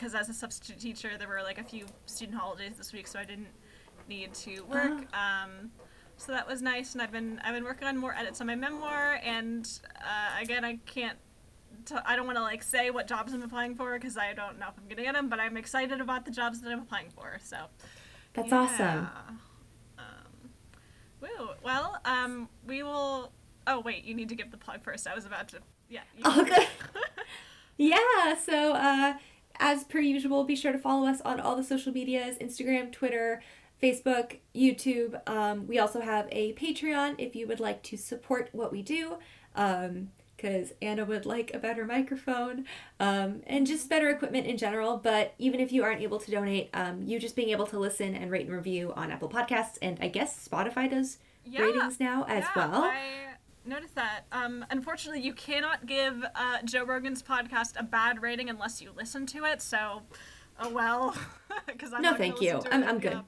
because as a substitute teacher, there were like a few student holidays this week, so I didn't need to work. Um, so that was nice, and I've been I've been working on more edits on my memoir, and uh, again, I can't. T- I don't want to like say what jobs I'm applying for because I don't know if I'm gonna get them, but I'm excited about the jobs that I'm applying for. So That's yeah. awesome. Um, woo. Well, um, we will. Oh wait, you need to give the plug first. I was about to. Yeah. Oh. (laughs) (laughs) Yeah, so uh, as per usual, be sure to follow us on all the social medias Instagram, Twitter, Facebook, YouTube. Um, we also have a Patreon if you would like to support what we do. Because Anna would like a better microphone um, and just better equipment in general. But even if you aren't able to donate, um, you just being able to listen and rate and review on Apple Podcasts, and I guess Spotify does Yeah, ratings now as yeah, well. I noticed that. Um, unfortunately, you cannot give uh, Joe Rogan's podcast a bad rating unless you listen to it. So, oh well. (laughs) Because No, not thank you. I'm- I'm good. up.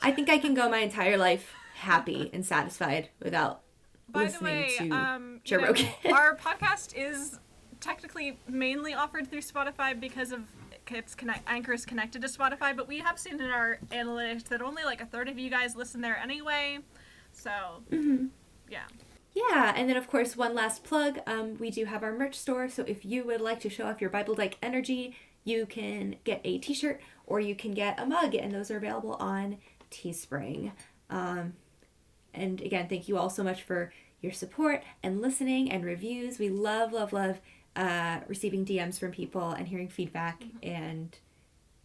I think I can go my entire life happy and satisfied without By the listening way, to um, Joe know, Rogan. (laughs) our podcast is technically mainly offered through Spotify because of its connect Anchor is connected to Spotify, but we have seen in our analytics that only like a third of you guys listen there anyway. So, Mm-hmm. yeah. Yeah, and then of course, one last plug. Um, we do have our merch store, so if you would like to show off your Bible Dyke energy, you can get a T-shirt or you can get a mug, and those are available on Teespring. Um, and again, thank you all so much for your support and listening and reviews. We love, love, love uh, receiving DMs from people and hearing feedback, and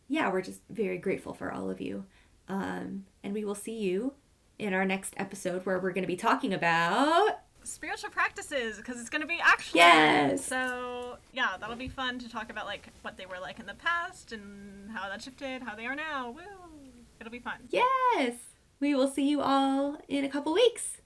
yeah, we're just very grateful for all of you. Um, and we will see you in our next episode where we're going to be talking about spiritual practices because it's going to be actual. Yes. So yeah, that'll be fun to talk about like what they were like in the past and how that shifted, how they are now. Woo! It'll be fun. yes. We will see you all in a couple weeks.